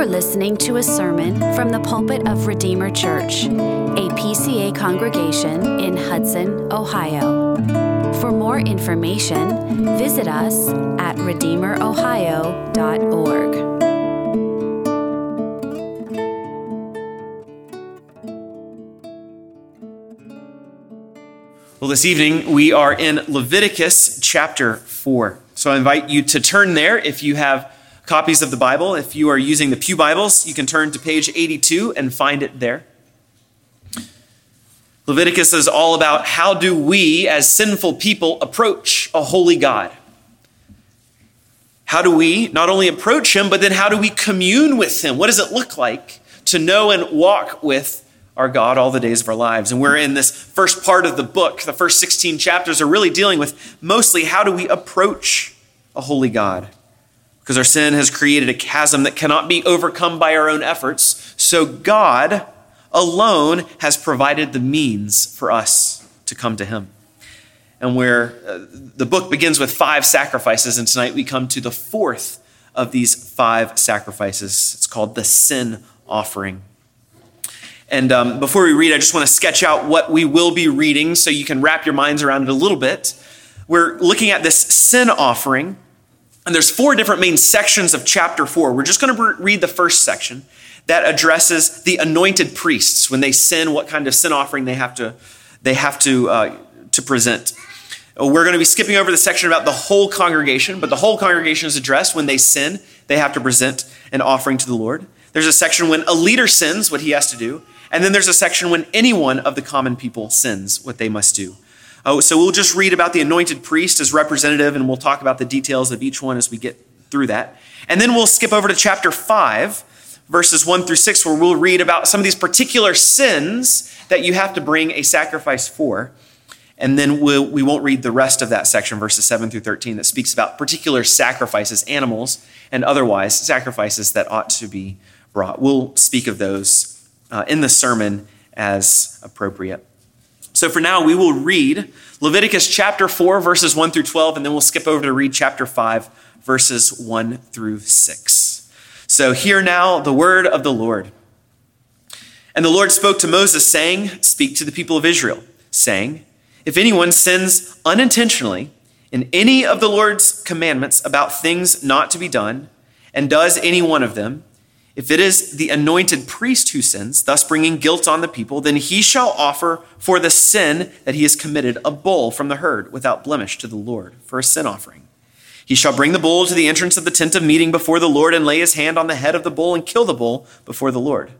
are listening to a sermon from the pulpit of Redeemer Church, a PCA congregation in Hudson, Ohio. For more information, visit us at redeemerohio.org. Well, this evening we are in Leviticus chapter 4. So I invite you to turn there if you have copies of the Bible. If you are using the Pew Bibles, you can turn to page 82 and find it there. Leviticus is all about how do we, as sinful people, approach a holy God? How do we not only approach Him, but then how do we commune with Him? What does it look like to know and walk with our God all the days of our lives. And we're in this first part of the book. The first 16 chapters are really dealing with mostly how do we approach a holy God? Because our sin has created a chasm that cannot be overcome by our own efforts. So God alone has provided the means for us to come to Him. And where uh, the book begins with five sacrifices, and tonight we come to the fourth of these five sacrifices. It's called the sin offering. And um, before we read, I just want to sketch out what we will be reading so you can wrap your minds around it a little bit. We're looking at this sin offering, and there's four different main sections of chapter four. We're just going to read the first section that addresses the anointed priests when they sin, what kind of sin offering they have to they have to uh, to present. We're going to be skipping over the section about the whole congregation, but the whole congregation is addressed when they sin, they have to present an offering to the Lord. There's a section when a leader sins, what he has to do. And then there's a section when any one of the common people sins, what they must do. Oh, so we'll just read about the anointed priest as representative, and we'll talk about the details of each one as we get through that. And then we'll skip over to chapter 5, verses 1 through 6, where we'll read about some of these particular sins that you have to bring a sacrifice for. And then we'll, we won't read the rest of that section, verses 7 through 13, that speaks about particular sacrifices, animals and otherwise sacrifices that ought to be brought. We'll speak of those uh, in the sermon as appropriate. So for now, we will read Leviticus chapter 4, verses 1 through 12, and then we'll skip over to read chapter 5, verses 1 through 6. So hear now the word of the Lord. And the Lord spoke to Moses, saying, Speak to the people of Israel, saying, If anyone sins unintentionally in any of the Lord's commandments about things not to be done, and does any one of them, if it is the anointed priest who sins, thus bringing guilt on the people, then he shall offer for the sin that he has committed a bull from the herd without blemish to the Lord for a sin offering. He shall bring the bull to the entrance of the tent of meeting before the Lord and lay his hand on the head of the bull and kill the bull before the Lord.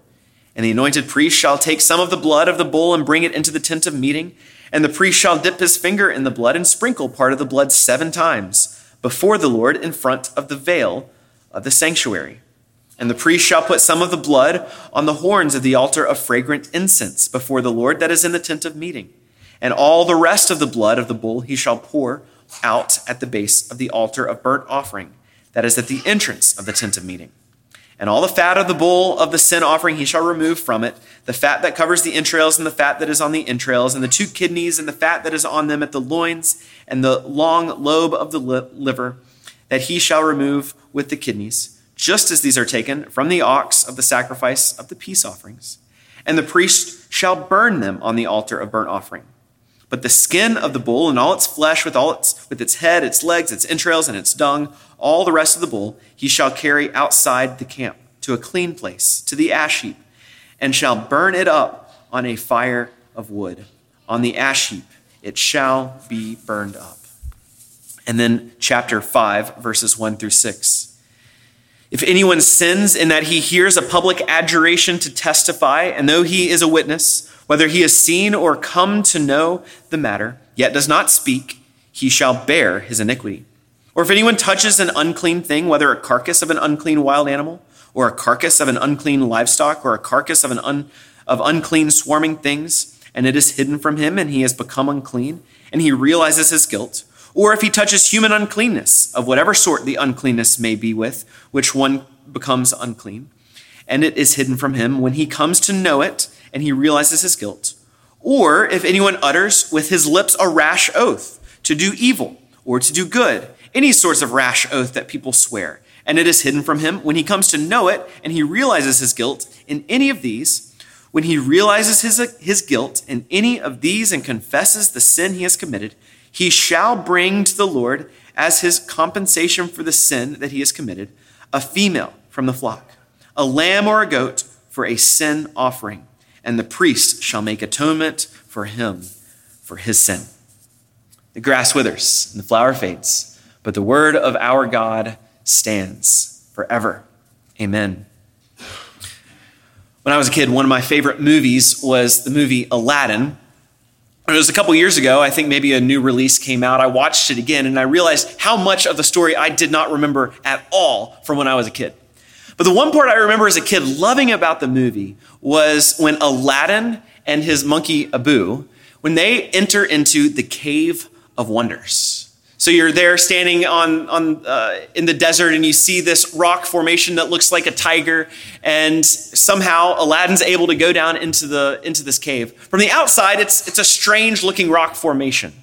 And the anointed priest shall take some of the blood of the bull and bring it into the tent of meeting. And the priest shall dip his finger in the blood and sprinkle part of the blood seven times before the Lord in front of the veil of the sanctuary. And the priest shall put some of the blood on the horns of the altar of fragrant incense before the Lord that is in the tent of meeting. And all the rest of the blood of the bull he shall pour out at the base of the altar of burnt offering, that is at the entrance of the tent of meeting. And all the fat of the bull of the sin offering he shall remove from it, the fat that covers the entrails, and the fat that is on the entrails, and the two kidneys, and the fat that is on them at the loins, and the long lobe of the liver, that he shall remove with the kidneys just as these are taken from the ox of the sacrifice of the peace offerings. And the priest shall burn them on the altar of burnt offering. But the skin of the bull and all its flesh, with all its with its head, its legs, its entrails, and its dung, all the rest of the bull, he shall carry outside the camp to a clean place, to the ash heap, and shall burn it up on a fire of wood. On the ash heap it shall be burned up. And then chapter 5, verses 1 through 6. If anyone sins in that he hears a public adjuration to testify, and though he is a witness, whether he has seen or come to know the matter, yet does not speak, he shall bear his iniquity. Or if anyone touches an unclean thing, whether a carcass of an unclean wild animal, or a carcass of an unclean livestock, or a carcass of an un, of unclean swarming things, and it is hidden from him, and he has become unclean, and he realizes his guilt, or if he touches human uncleanness, of whatever sort the uncleanness may be with, which one becomes unclean, and it is hidden from him when he comes to know it and he realizes his guilt. Or if anyone utters with his lips a rash oath to do evil or to do good, any sorts of rash oath that people swear, and it is hidden from him. When he comes to know it and he realizes his guilt in any of these, when he realizes his, his guilt in any of these and confesses the sin he has committed, he shall bring to the Lord as his compensation for the sin that he has committed a female from the flock, a lamb or a goat for a sin offering, and the priest shall make atonement for him for his sin. The grass withers and the flower fades, but the word of our God stands forever. Amen. When I was a kid, one of my favorite movies was the movie Aladdin. It was a couple years ago. I think maybe a new release came out. I watched it again and I realized how much of the story I did not remember at all from when I was a kid. But the one part I remember as a kid loving about the movie was when Aladdin and his monkey Abu, when they enter into the cave of wonders. So you're there standing on, on, uh, in the desert and you see this rock formation that looks like a tiger. And somehow Aladdin's able to go down into, the, into this cave. From the outside, it's, it's a strange looking rock formation.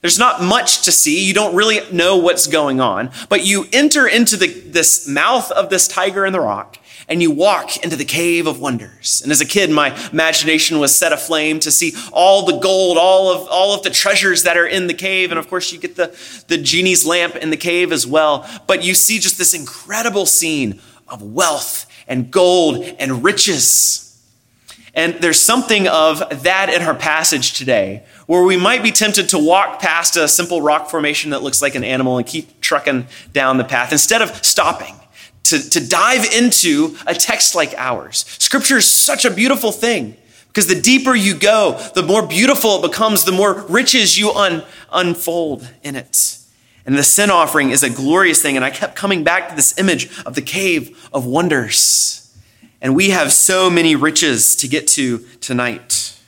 There's not much to see. You don't really know what's going on. But you enter into the, this mouth of this tiger in the rock and you walk into the cave of wonders. And as a kid, my imagination was set aflame to see all the gold, all of, all of the treasures that are in the cave. And of course, you get the, the genie's lamp in the cave as well. But you see just this incredible scene of wealth and gold and riches. And there's something of that in our passage today, where we might be tempted to walk past a simple rock formation that looks like an animal and keep trucking down the path instead of stopping to, to dive into a text like ours. Scripture is such a beautiful thing because the deeper you go, the more beautiful it becomes, the more riches you un, unfold in it. And the sin offering is a glorious thing. And I kept coming back to this image of the cave of wonders. And we have so many riches to get to tonight.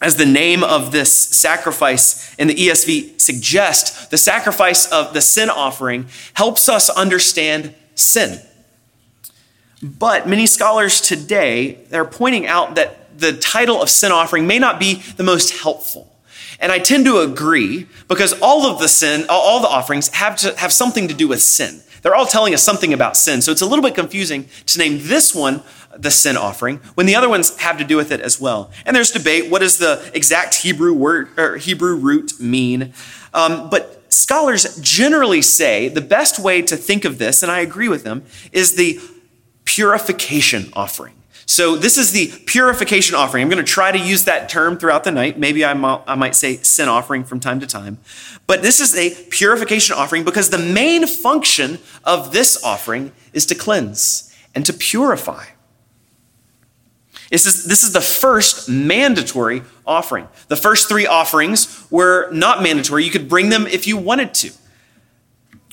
As the name of this sacrifice in the ESV suggests, the sacrifice of the sin offering helps us understand sin. But many scholars today are pointing out that the title of sin offering may not be the most helpful. And I tend to agree because all of the sin, all the offerings have to have something to do with sin. They're all telling us something about sin. So it's a little bit confusing to name this one the sin offering when the other ones have to do with it as well. And there's debate. What does the exact Hebrew word or Hebrew root mean? Um, but scholars generally say the best way to think of this, and I agree with them, is the purification offering. So, this is the purification offering. I'm going to try to use that term throughout the night. Maybe I might say sin offering from time to time. But this is a purification offering because the main function of this offering is to cleanse and to purify. This is, this is the first mandatory offering. The first three offerings were not mandatory. You could bring them if you wanted to.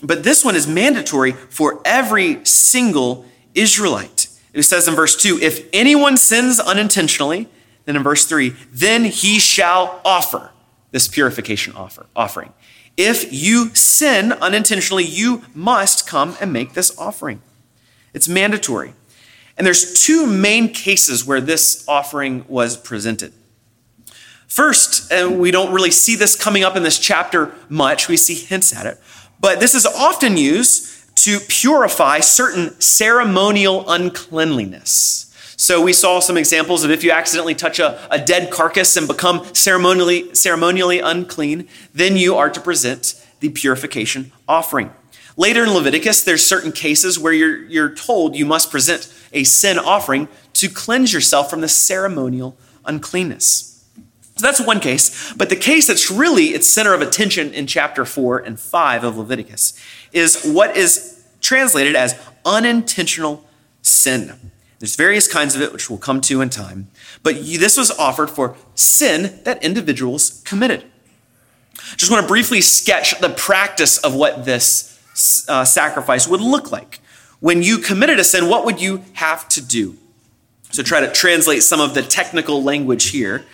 But this one is mandatory for every single Israelite. It says in verse 2 if anyone sins unintentionally, then in verse 3, then he shall offer this purification offer, offering. If you sin unintentionally, you must come and make this offering. It's mandatory. And there's two main cases where this offering was presented. First, and we don't really see this coming up in this chapter much, we see hints at it, but this is often used to purify certain ceremonial uncleanliness. So we saw some examples of if you accidentally touch a, a dead carcass and become ceremonially, ceremonially unclean, then you are to present the purification offering. Later in Leviticus, there's certain cases where you're, you're told you must present a sin offering to cleanse yourself from the ceremonial uncleanness. So that's one case. But the case that's really its center of attention in chapter 4 and 5 of Leviticus is what is translated as unintentional sin. There's various kinds of it, which we'll come to in time. But this was offered for sin that individuals committed. Just want to briefly sketch the practice of what this uh, sacrifice would look like. When you committed a sin, what would you have to do? So try to translate some of the technical language here.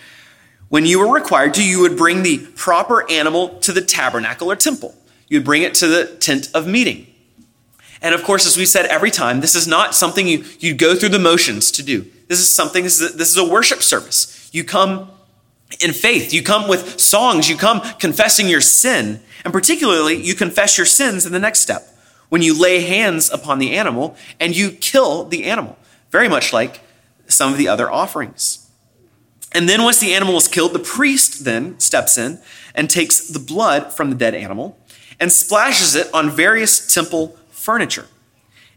When you were required to, you would bring the proper animal to the tabernacle or temple. You would bring it to the tent of meeting. And of course, as we said every time, this is not something you, you go through the motions to do. This is something, this is, a, this is a worship service. You come in faith. You come with songs. You come confessing your sin. And particularly, you confess your sins in the next step when you lay hands upon the animal and you kill the animal, very much like some of the other offerings. And then once the animal is killed, the priest then steps in and takes the blood from the dead animal and splashes it on various temple furniture.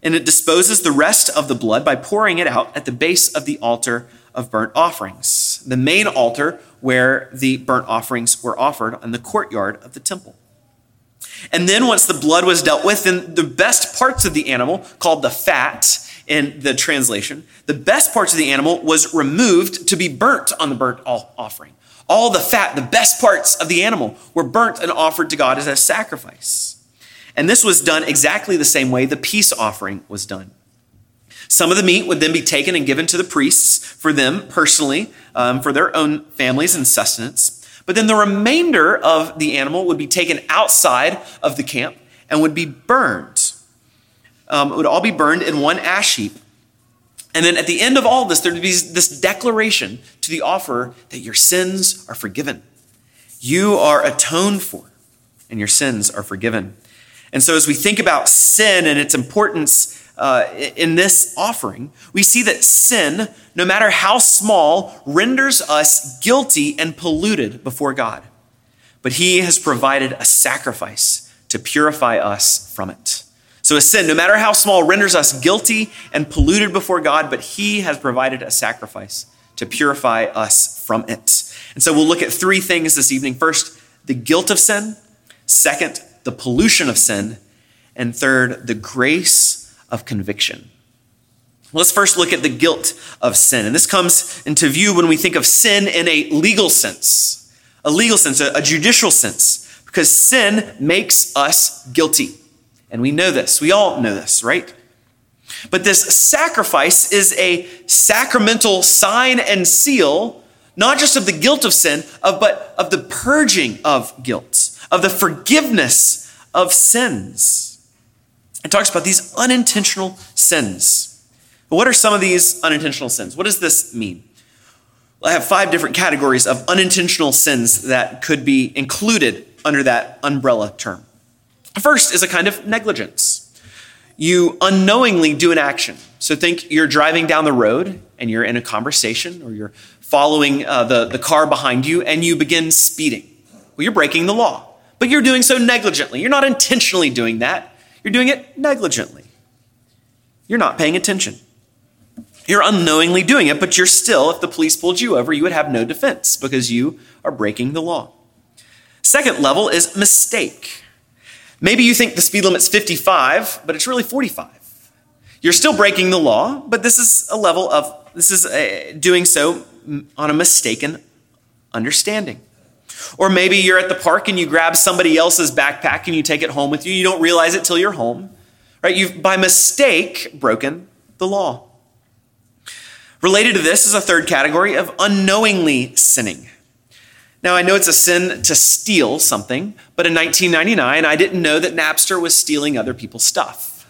And it disposes the rest of the blood by pouring it out at the base of the altar of burnt offerings, the main altar where the burnt offerings were offered in the courtyard of the temple. And then once the blood was dealt with, then the best parts of the animal, called the fat in the translation, the best parts of the animal was removed to be burnt on the burnt offering. All the fat, the best parts of the animal, were burnt and offered to God as a sacrifice. And this was done exactly the same way the peace offering was done. Some of the meat would then be taken and given to the priests for them personally, um, for their own families and sustenance. But then the remainder of the animal would be taken outside of the camp and would be burned. Um, it would all be burned in one ash heap. And then at the end of all this, there would be this declaration to the offerer that your sins are forgiven. You are atoned for, and your sins are forgiven. And so, as we think about sin and its importance uh, in this offering, we see that sin, no matter how small, renders us guilty and polluted before God. But He has provided a sacrifice to purify us from it. So, a sin, no matter how small, renders us guilty and polluted before God, but He has provided a sacrifice to purify us from it. And so, we'll look at three things this evening. First, the guilt of sin. Second, the pollution of sin. And third, the grace of conviction. Let's first look at the guilt of sin. And this comes into view when we think of sin in a legal sense, a legal sense, a, judicial sense, because sin makes us guilty. And we know this. We all know this, right? But this sacrifice is a sacramental sign and seal, not just of the guilt of sin, of, but of the purging of guilt, of the forgiveness of sins. It talks about these unintentional sins. But what are some of these unintentional sins? What does this mean? Well, I have five different categories of unintentional sins that could be included under that umbrella term. First is a kind of negligence. You unknowingly do an action. So think you're driving down the road and you're in a conversation or you're following uh, the, the car behind you and you begin speeding. Well, you're breaking the law, but you're doing so negligently. You're not intentionally doing that. You're doing it negligently. You're not paying attention. You're unknowingly doing it, but you're still, if the police pulled you over, you would have no defense because you are breaking the law. Second level is mistake. Maybe you think the speed limit's 55, but it's really 45. You're still breaking the law, but this is a level of, this is a, doing so on a mistaken understanding. Or maybe you're at the park and you grab somebody else's backpack and you take it home with you. You don't realize it till you're home. Right? You've by mistake broken the law. Related to this is a third category of unknowingly sinning. Now, I know it's a sin to steal something, but in 1999, I didn't know that Napster was stealing other people's stuff.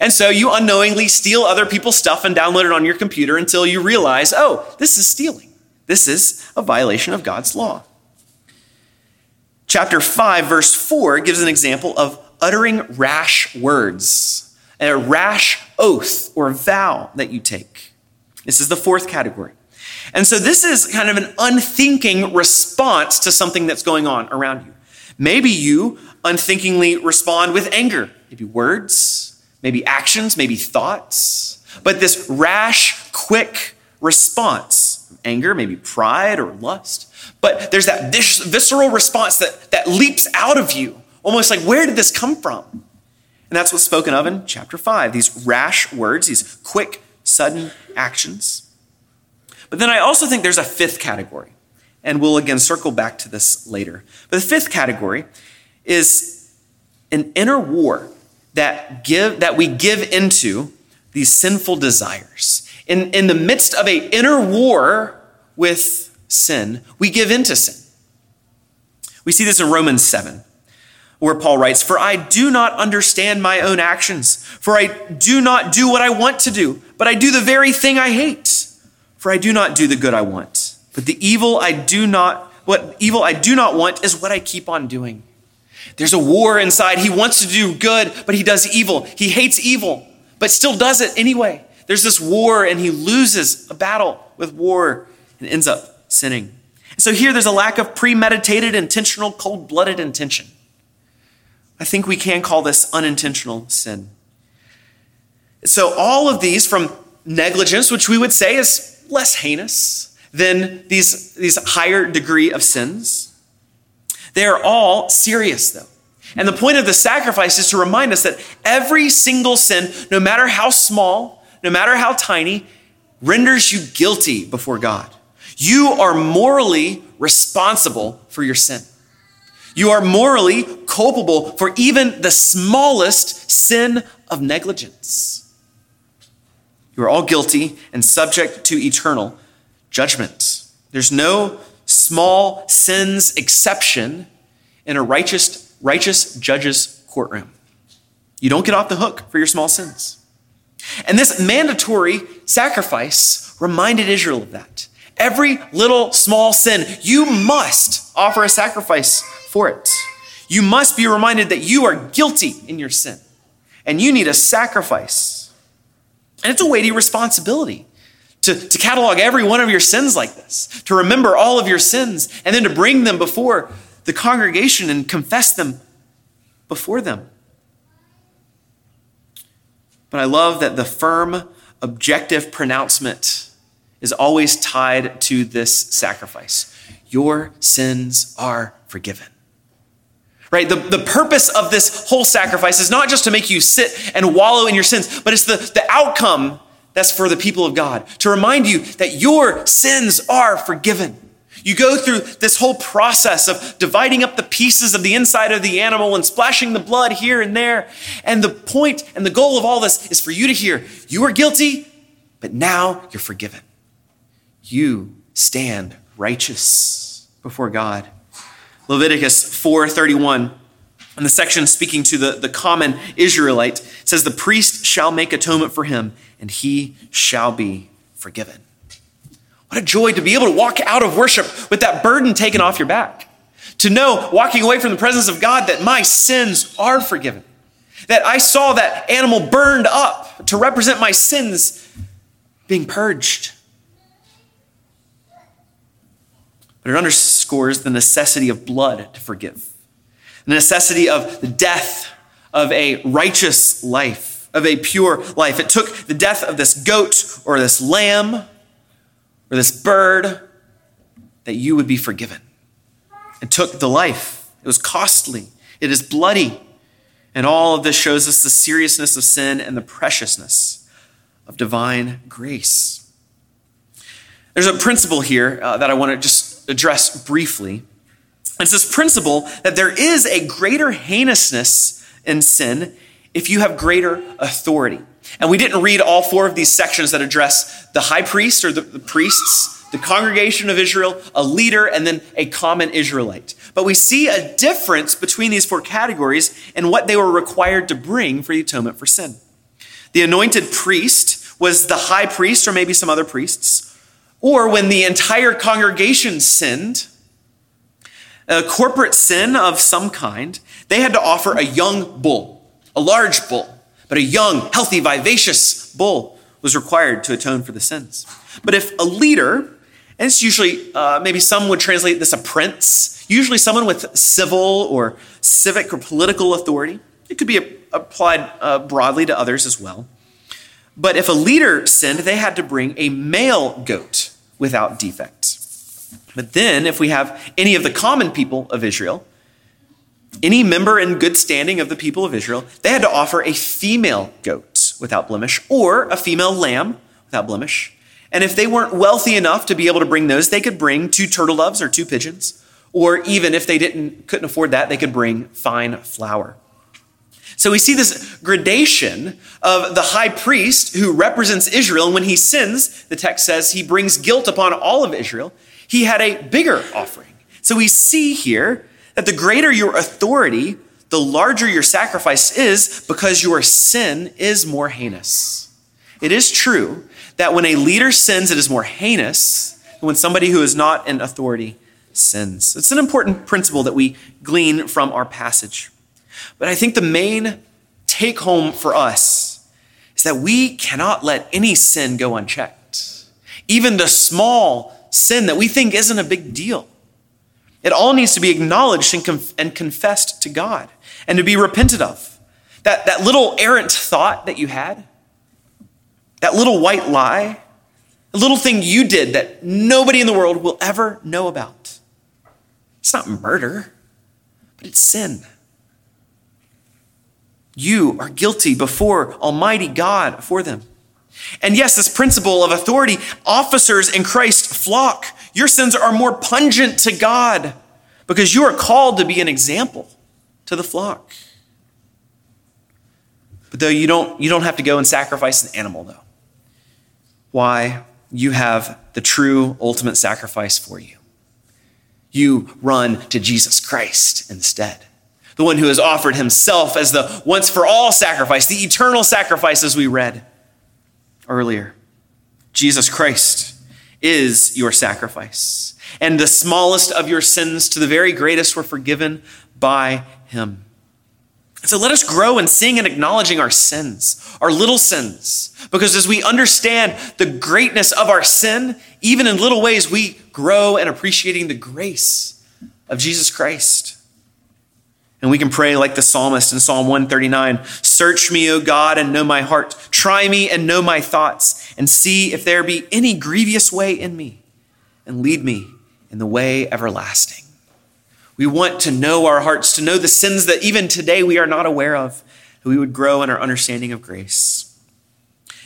And so you unknowingly steal other people's stuff and download it on your computer until you realize, oh, this is stealing. This is a violation of God's law. Chapter 5, verse 4 gives an example of uttering rash words, a rash oath or vow that you take. This is the fourth category. And so this is kind of an unthinking response to something that's going on around you. Maybe you unthinkingly respond with anger, maybe words, maybe actions, maybe thoughts. But this rash, quick response, anger, maybe pride or lust, but there's that vis- visceral response that, that leaps out of you, almost like, where did this come from? And that's what's spoken of in chapter 5 these rash words, these quick, sudden actions. But then I also think there's a fifth category, and we'll again circle back to this later. But the fifth category is an inner war that, give, that we give into these sinful desires. In, in the midst of an inner war with sin, we give in to sin. We see this in Romans 7, where Paul writes, For I do not understand my own actions, for I do not do what I want to do, but I do the very thing I hate. For I do not do the good I want, but the evil I do not, what evil I do not want is what I keep on doing. There's a war inside. He wants to do good, but he does evil. He hates evil, but still does it anyway. There's this war, and he loses a battle with war and ends up sinning. So here there's a lack of premeditated, intentional, cold blooded intention. I think we can call this unintentional sin. So all of these from negligence, which we would say is less heinous than these, these higher degree of sins, they are all serious though. And the point of the sacrifice is to remind us that every single sin, no matter how small, no matter how tiny, renders you guilty before God. You are morally responsible for your sin. You are morally culpable for even the smallest sin of negligence. You are all guilty and subject to eternal judgment. There's no small sins exception in a righteous, righteous judge's courtroom. You don't get off the hook for your small sins. And this mandatory sacrifice reminded Israel of that. Every little small sin, you must offer a sacrifice for it. You must be reminded that you are guilty in your sin and you need a sacrifice. And it's a weighty responsibility to, to catalog every one of your sins like this, to remember all of your sins, and then to bring them before the congregation and confess them before them. But I love that the firm, objective pronouncement is always tied to this sacrifice. Your sins are forgiven. Right? The, the purpose of this whole sacrifice is not just to make you sit and wallow in your sins, but it's the, the outcome that's for the people of God, to remind you that your sins are forgiven. You go through this whole process of dividing up the pieces of the inside of the animal and splashing the blood here and there. And the point and the goal of all this is for you to hear you are guilty, but now you're forgiven you stand righteous before God. Leviticus 4:31 in the section speaking to the, the common Israelite says the priest shall make atonement for him and he shall be forgiven. What a joy to be able to walk out of worship with that burden taken off your back. To know walking away from the presence of God that my sins are forgiven. That I saw that animal burned up to represent my sins being purged. But it underscores the necessity of blood to forgive, the necessity of the death of a righteous life, of a pure life. It took the death of this goat or this lamb or this bird that you would be forgiven. It took the life, it was costly, it is bloody. And all of this shows us the seriousness of sin and the preciousness of divine grace. There's a principle here uh, that I want to just address briefly. It's this principle that there is a greater heinousness in sin if you have greater authority. And we didn't read all four of these sections that address the high priest or the, the, priests, the congregation of Israel, a leader, and then a common Israelite. But we see a difference between these four categories and what they were required to bring for the atonement for sin. The anointed priest was the high priest or maybe some other priests or when the entire congregation sinned, a corporate sin of some kind, they had to offer a young bull, a large bull, but a young, healthy, vivacious bull was required to atone for the sins. But if a leader, and it's usually, uh, maybe some would translate this a prince, usually someone with civil or civic or political authority, it could be applied uh, broadly to others as well. But if a leader sinned, they had to bring a male goat without defect. But then, if we have any of the common people of Israel, any member in good standing of the people of Israel, they had to offer a female goat without blemish or a female lamb without blemish. And if they weren't wealthy enough to be able to bring those, they could bring two turtle doves or two pigeons. Or even if they didn't couldn't afford that, they could bring fine flour. So we see this gradation of the high priest who represents Israel. And when he sins, the text says he brings guilt upon all of Israel. He had a bigger offering. So we see here that the greater your authority, the larger your sacrifice is because your sin is more heinous. It is true that when a leader sins, it is more heinous than when somebody who is not in authority sins. It's an important principle that we glean from our passage. But I think the main take home for us is that we cannot let any sin go unchecked. Even the small sin that we think isn't a big deal. It all needs to be acknowledged and, conf- and confessed to God and to be repented of. That, that little errant thought that you had, that little white lie, a little thing you did that nobody in the world will ever know about. It's not murder, but it's sin. You are guilty before Almighty God for them. And yes, this principle of authority, officers in Christ flock. Your sins are more pungent to God because you are called to be an example to the flock. But though you don't, you don't have to go and sacrifice an animal, though. Why? You have the true ultimate sacrifice for you. You run to Jesus Christ instead. The one who has offered himself as the once for all sacrifice, the eternal sacrifice, as we read earlier. Jesus Christ is your sacrifice. And the smallest of your sins to the very greatest were forgiven by him. So let us grow in seeing and acknowledging our sins, our little sins, because as we understand the greatness of our sin, even in little ways, we grow in appreciating the grace of Jesus Christ. And we can pray like the psalmist in Psalm 139 Search me, O God, and know my heart. Try me and know my thoughts, and see if there be any grievous way in me, and lead me in the way everlasting. We want to know our hearts, to know the sins that even today we are not aware of, that we would grow in our understanding of grace.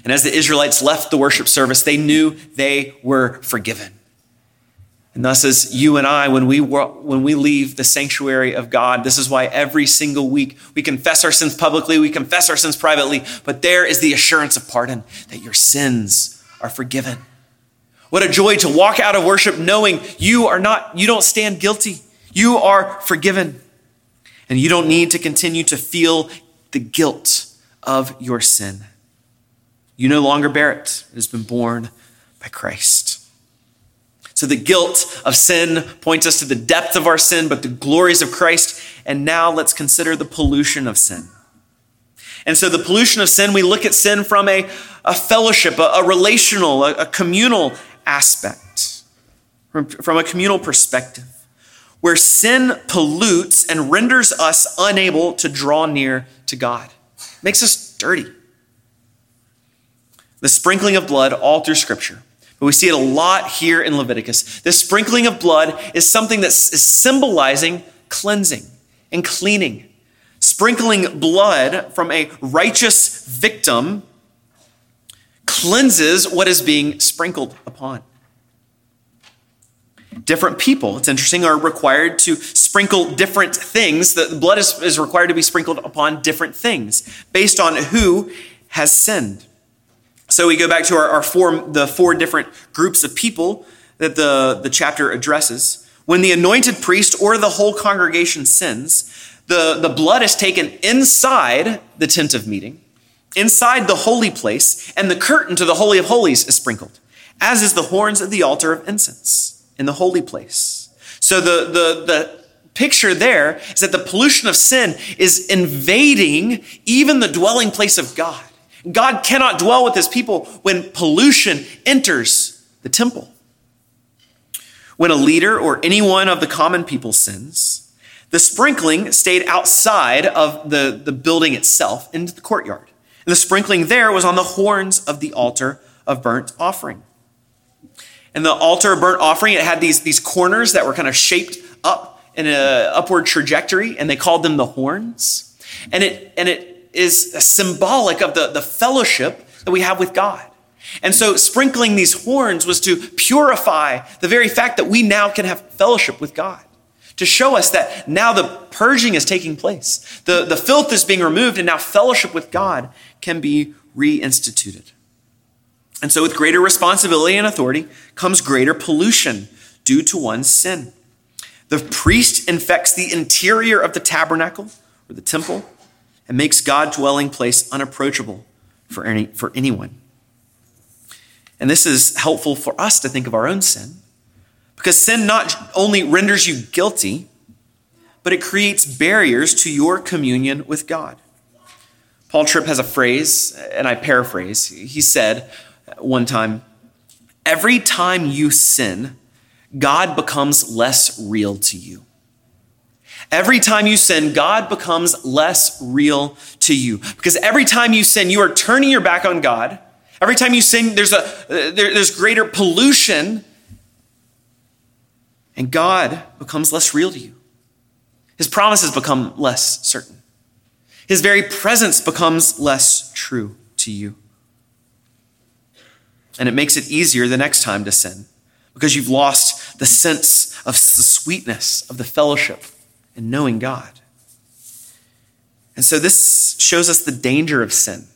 And as the Israelites left the worship service, they knew they were forgiven. And thus, as you and I, when we, when we leave the sanctuary of God, this is why every single week we confess our sins publicly, we confess our sins privately, but there is the assurance of pardon that your sins are forgiven. What a joy to walk out of worship knowing you are not, you don't stand guilty. You are forgiven. And you don't need to continue to feel the guilt of your sin. You no longer bear it. It has been borne by Christ. So the guilt of sin points us to the depth of our sin, but the glories of Christ. And now let's consider the pollution of sin. And so the pollution of sin, we look at sin from a, a fellowship, a, a relational, a, a, communal aspect, from, from a communal perspective, where sin pollutes and renders us unable to draw near to God, makes us dirty. The sprinkling of blood all through Scripture but we see it a lot here in Leviticus. This sprinkling of blood is something that is symbolizing cleansing and cleaning. Sprinkling blood from a righteous victim cleanses what is being sprinkled upon. Different people, it's interesting, are required to sprinkle different things. The blood is, is required to be sprinkled upon different things based on who has sinned. So we go back to our, our four, the four different groups of people that the, the chapter addresses. When the anointed priest or the whole congregation sins, the, the blood is taken inside the tent of meeting, inside the holy place, and the curtain to the Holy of Holies is sprinkled, as is the horns of the altar of incense in the holy place. So the, the, the picture there is that the pollution of sin is invading even the dwelling place of God. God cannot dwell with his people when pollution enters the temple. When a leader or anyone of the common people sins, the sprinkling stayed outside of the, the building itself into the courtyard. And the sprinkling there was on the horns of the altar of burnt offering. And the altar of burnt offering, it had these, these corners that were kind of shaped up in an upward trajectory, and they called them the horns. And it, and it is symbolic of the, the fellowship that we have with God. And so sprinkling these horns was to purify the very fact that we now can have fellowship with God. To show us that now the purging is taking place. The, the filth is being removed and now fellowship with God can be reinstituted. And so with greater responsibility and authority comes greater pollution due to one's sin. The priest infects the interior of the tabernacle or the temple and makes God dwelling place unapproachable for, any, for anyone. And this is helpful for us to think of our own sin Because sin not only renders you guilty, but it creates barriers to your communion with God. Paul Tripp has a phrase, and I paraphrase. He said one time, Every time you sin, God becomes less real to you. Every time you sin, God becomes less real to you. Because every time you sin, you are turning your back on God. Every time you sin, there's, a, uh, there, there's greater pollution, and God becomes less real to you. His promises become less certain. His very presence becomes less true to you. And it makes it easier the next time to sin because you've lost the sense of the sweetness of the fellowship and knowing God. And so this shows us the danger of sin.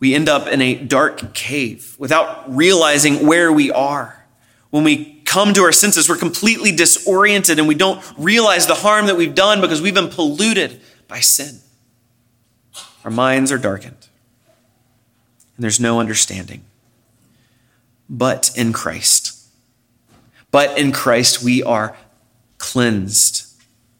We end up in a dark cave without realizing where we are. When we come to our senses, we're completely disoriented and we don't realize the harm that we've done because we've been polluted by sin. Our minds are darkened and there's no understanding. But in Christ, but in Christ, we are cleansed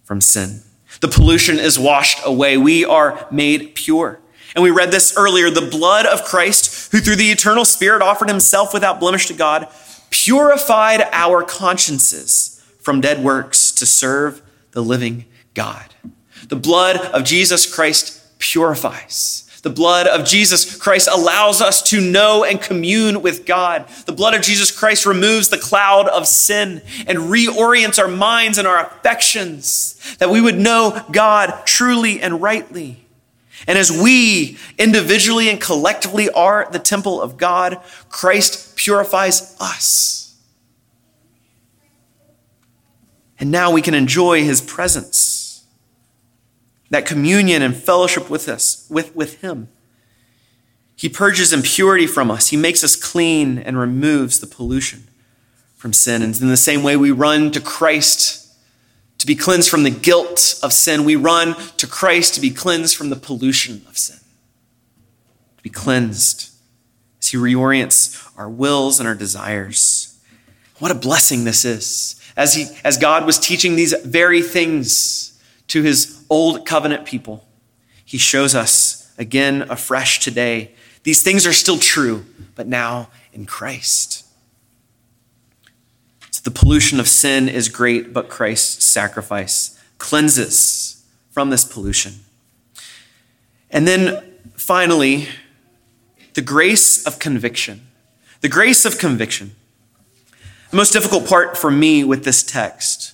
from sin. The pollution is washed away. We are made pure. And we read this earlier the blood of Christ, who through the eternal Spirit offered himself without blemish to God, purified our consciences from dead works to serve the living God. The blood of Jesus Christ purifies. The blood of Jesus Christ allows us to know and commune with God. The blood of Jesus Christ removes the cloud of sin and reorients our minds and our affections that we would know God truly and rightly. And as we individually and collectively are the temple of God, Christ purifies us. And now we can enjoy his presence that communion and fellowship with us, with, with Him. He purges impurity from us. He makes us clean and removes the pollution from sin. And in the same way, we run to Christ to be cleansed from the guilt of sin. We run to Christ to be cleansed from the pollution of sin, to be cleansed as He reorients our wills and our desires. What a blessing this is. As, he, as God was teaching these very things to His old covenant people, he shows us again afresh today. These things are still true, but now in Christ. So the pollution of sin is great, but Christ's sacrifice cleanses from this pollution. And then finally, the grace of conviction. The grace of conviction. The most difficult part for me with this text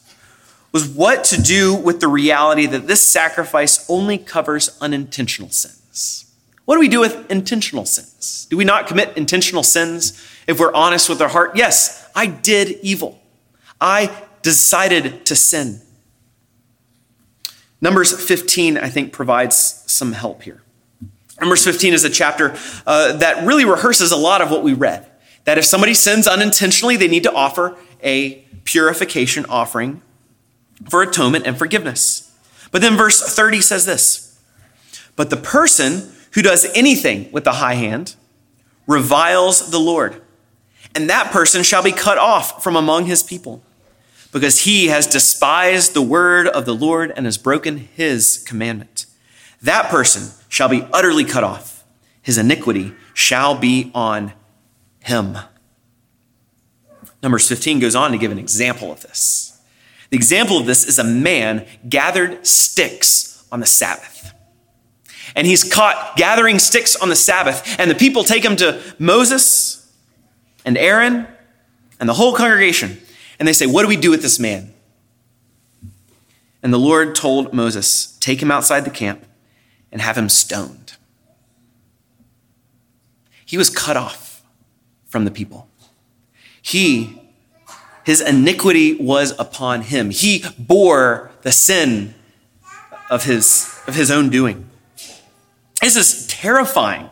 was what to do with the reality that this sacrifice only covers unintentional sins. What do we do with intentional sins? Do we not commit intentional sins if we're honest with our heart? Yes, I did evil. I decided to sin. Numbers 15, I think, provides some help here. Numbers 15 is a chapter uh, that really rehearses a lot of what we read. That if somebody sins unintentionally, they need to offer a purification offering for atonement and forgiveness. But then verse 30 says this But the person who does anything with the high hand reviles the Lord, and that person shall be cut off from among his people, because he has despised the word of the Lord and has broken his commandment. That person shall be utterly cut off. His iniquity shall be on him. Numbers 15 goes on to give an example of this. The example of this is a man gathered sticks on the Sabbath. And he's caught gathering sticks on the Sabbath, and the people take him to Moses and Aaron and the whole congregation, and they say, What do we do with this man? And the Lord told Moses, Take him outside the camp and have him stoned. He was cut off from the people. He his iniquity was upon him. He bore the sin of his, of his own doing. This is terrifying.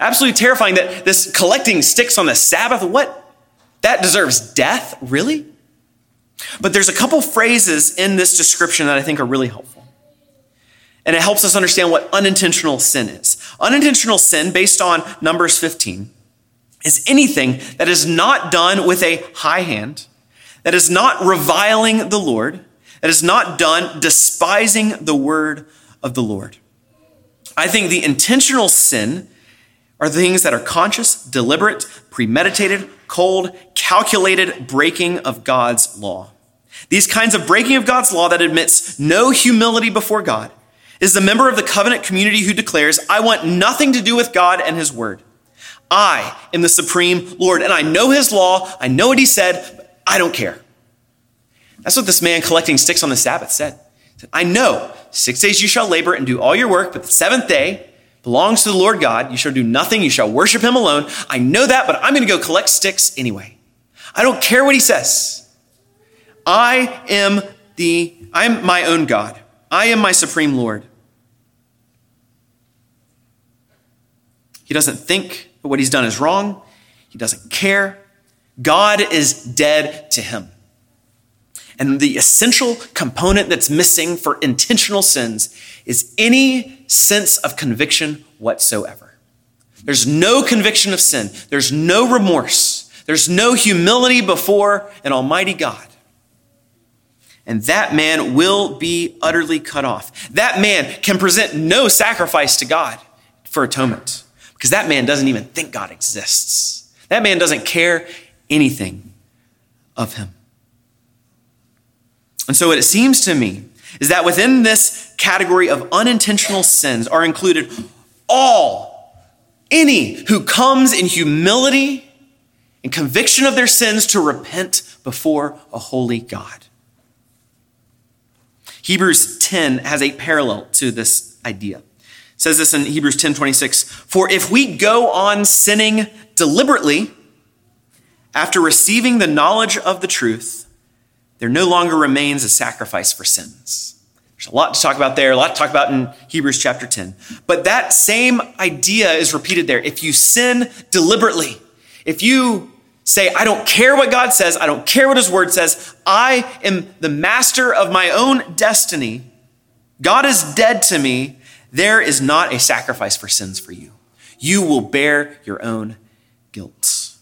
Absolutely terrifying that this collecting sticks on the Sabbath, what? That deserves death? Really? But there's a couple phrases in this description that I think are really helpful. And it helps us understand what unintentional sin is. Unintentional sin, based on Numbers 15, is anything that is not done with a high hand, that is not reviling the Lord, that is not done despising the word of the Lord. I think the intentional sin are things that are conscious, deliberate, premeditated, cold, calculated breaking of God's law. These kinds of breaking of God's law that admits no humility before God is the member of the covenant community who declares, I want nothing to do with God and his word. I am the supreme Lord, and I know his law, I know what he said, but I don't care. That's what this man collecting sticks on the Sabbath said. said I know six days you shall labor and do all your work, but the seventh day belongs to the Lord God. You shall do nothing, you shall worship him alone. I know that, but I'm going to go collect sticks anyway. I don't care what he says. I am the I am my own God. I am my supreme Lord. He doesn't think that what he's done is wrong. He doesn't care. God is dead to him. And the essential component that's missing for intentional sins is any sense of conviction whatsoever. There's no conviction of sin. There's no remorse. There's no humility before an almighty God. And that man will be utterly cut off. That man can present no sacrifice to God for atonement because that man doesn't even think God exists. That man doesn't care anything of him. And so, what it seems to me is that within this category of unintentional sins are included all, any who comes in humility and conviction of their sins to repent before a holy God. Hebrews 10 has a parallel to this idea. Says this in Hebrews 10 26. For if we go on sinning deliberately after receiving the knowledge of the truth, there no longer remains a sacrifice for sins. There's a lot to talk about there, a lot to talk about in Hebrews chapter 10. But that same idea is repeated there. If you sin deliberately, if you say, I don't care what God says, I don't care what His Word says, I am the master of my own destiny, God is dead to me, there is not a sacrifice for sins for you. You will bear your own guilt.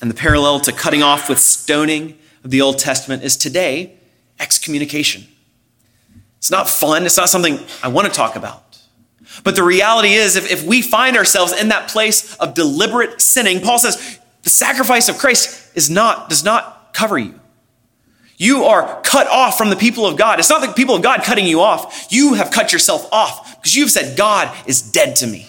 And the parallel to cutting off with stoning of the Old Testament is today excommunication. It's not fun, it's not something I want to talk about. But the reality is, if, if we find ourselves in that place of deliberate sinning, Paul says the sacrifice of Christ is not, does not cover you. You are cut off from the people of God. It's not the people of God cutting you off. You have cut yourself off because you've said, God is dead to me.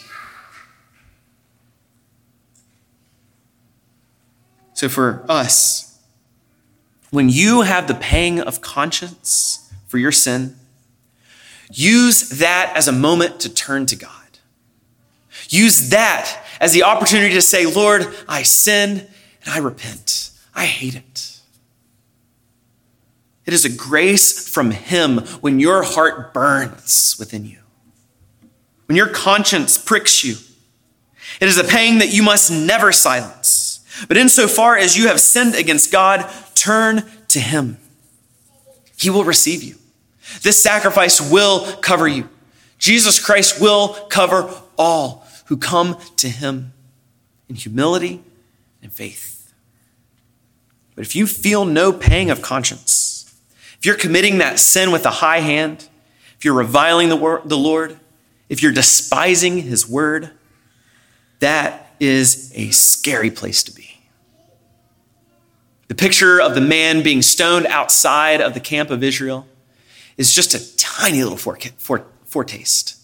So for us, when you have the pang of conscience for your sin, use that as a moment to turn to God. Use that as the opportunity to say, Lord, I sin and I repent. I hate it. It is a grace from Him when your heart burns within you, when your conscience pricks you. It is a pang that you must never silence. But insofar as you have sinned against God, turn to Him. He will receive you. This sacrifice will cover you. Jesus Christ will cover all who come to Him in humility and faith. But if you feel no pang of conscience, if you're committing that sin with a high hand, if you're reviling the, word, the Lord, if you're despising His word, that is a scary place to be. The picture of the man being stoned outside of the camp of Israel is just a tiny little foretaste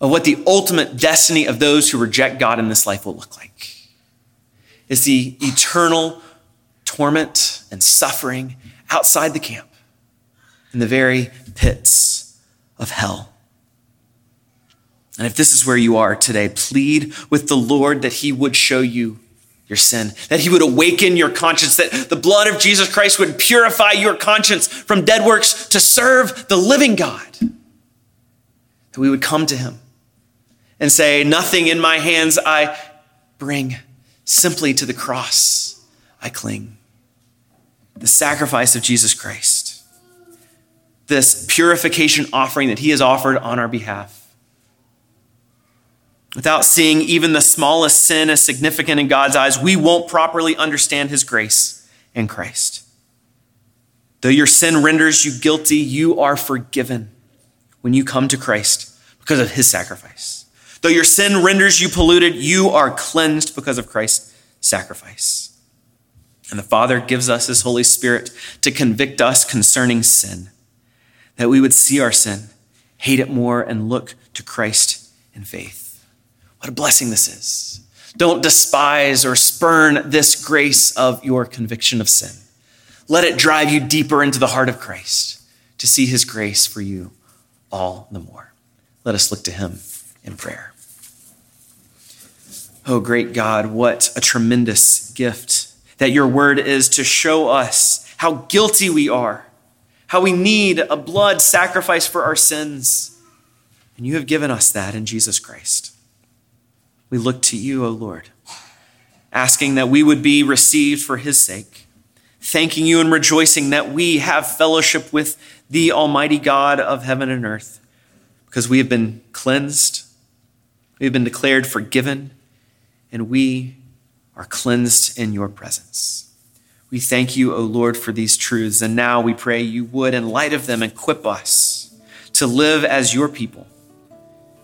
of what the ultimate destiny of those who reject God in this life will look like. Is the eternal torment and suffering outside the camp in the very pits of hell. And if this is where you are today, plead with the Lord that he would show you your sin, that he would awaken your conscience, that the blood of Jesus Christ would purify your conscience from dead works to serve the living God. That we would come to him and say, Nothing in my hands I bring, simply to the cross I cling. The sacrifice of Jesus Christ, this purification offering that he has offered on our behalf. Without seeing even the smallest sin as significant in God's eyes, we won't properly understand his grace in Christ. Though your sin renders you guilty, you are forgiven when you come to Christ because of his sacrifice. Though your sin renders you polluted, you are cleansed because of Christ's sacrifice. And the Father gives us his Holy Spirit to convict us concerning sin, that we would see our sin, hate it more, and look to Christ in faith. What a blessing this is. Don't despise or spurn this grace of your conviction of sin. Let it drive you deeper into the heart of Christ to see his grace for you all the more. Let us look to him in prayer. Oh, great God, what a tremendous gift that your word is to show us how guilty we are, how we need a blood sacrifice for our sins. And you have given us that in Jesus Christ. We look to you, O Lord, asking that we would be received for his sake, thanking you and rejoicing that we have fellowship with the Almighty God of heaven and earth, because we have been cleansed, we have been declared forgiven, and we are cleansed in your presence. We thank you, O Lord, for these truths, and now we pray you would, in light of them, equip us to live as your people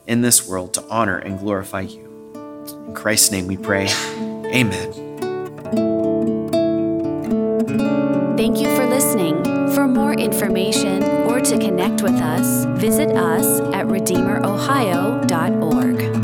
in this world to honor and glorify you. In Christ's name we pray. Amen. Thank you for listening. For more information or to connect with us, visit us at RedeemerOhio.org.